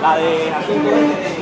La de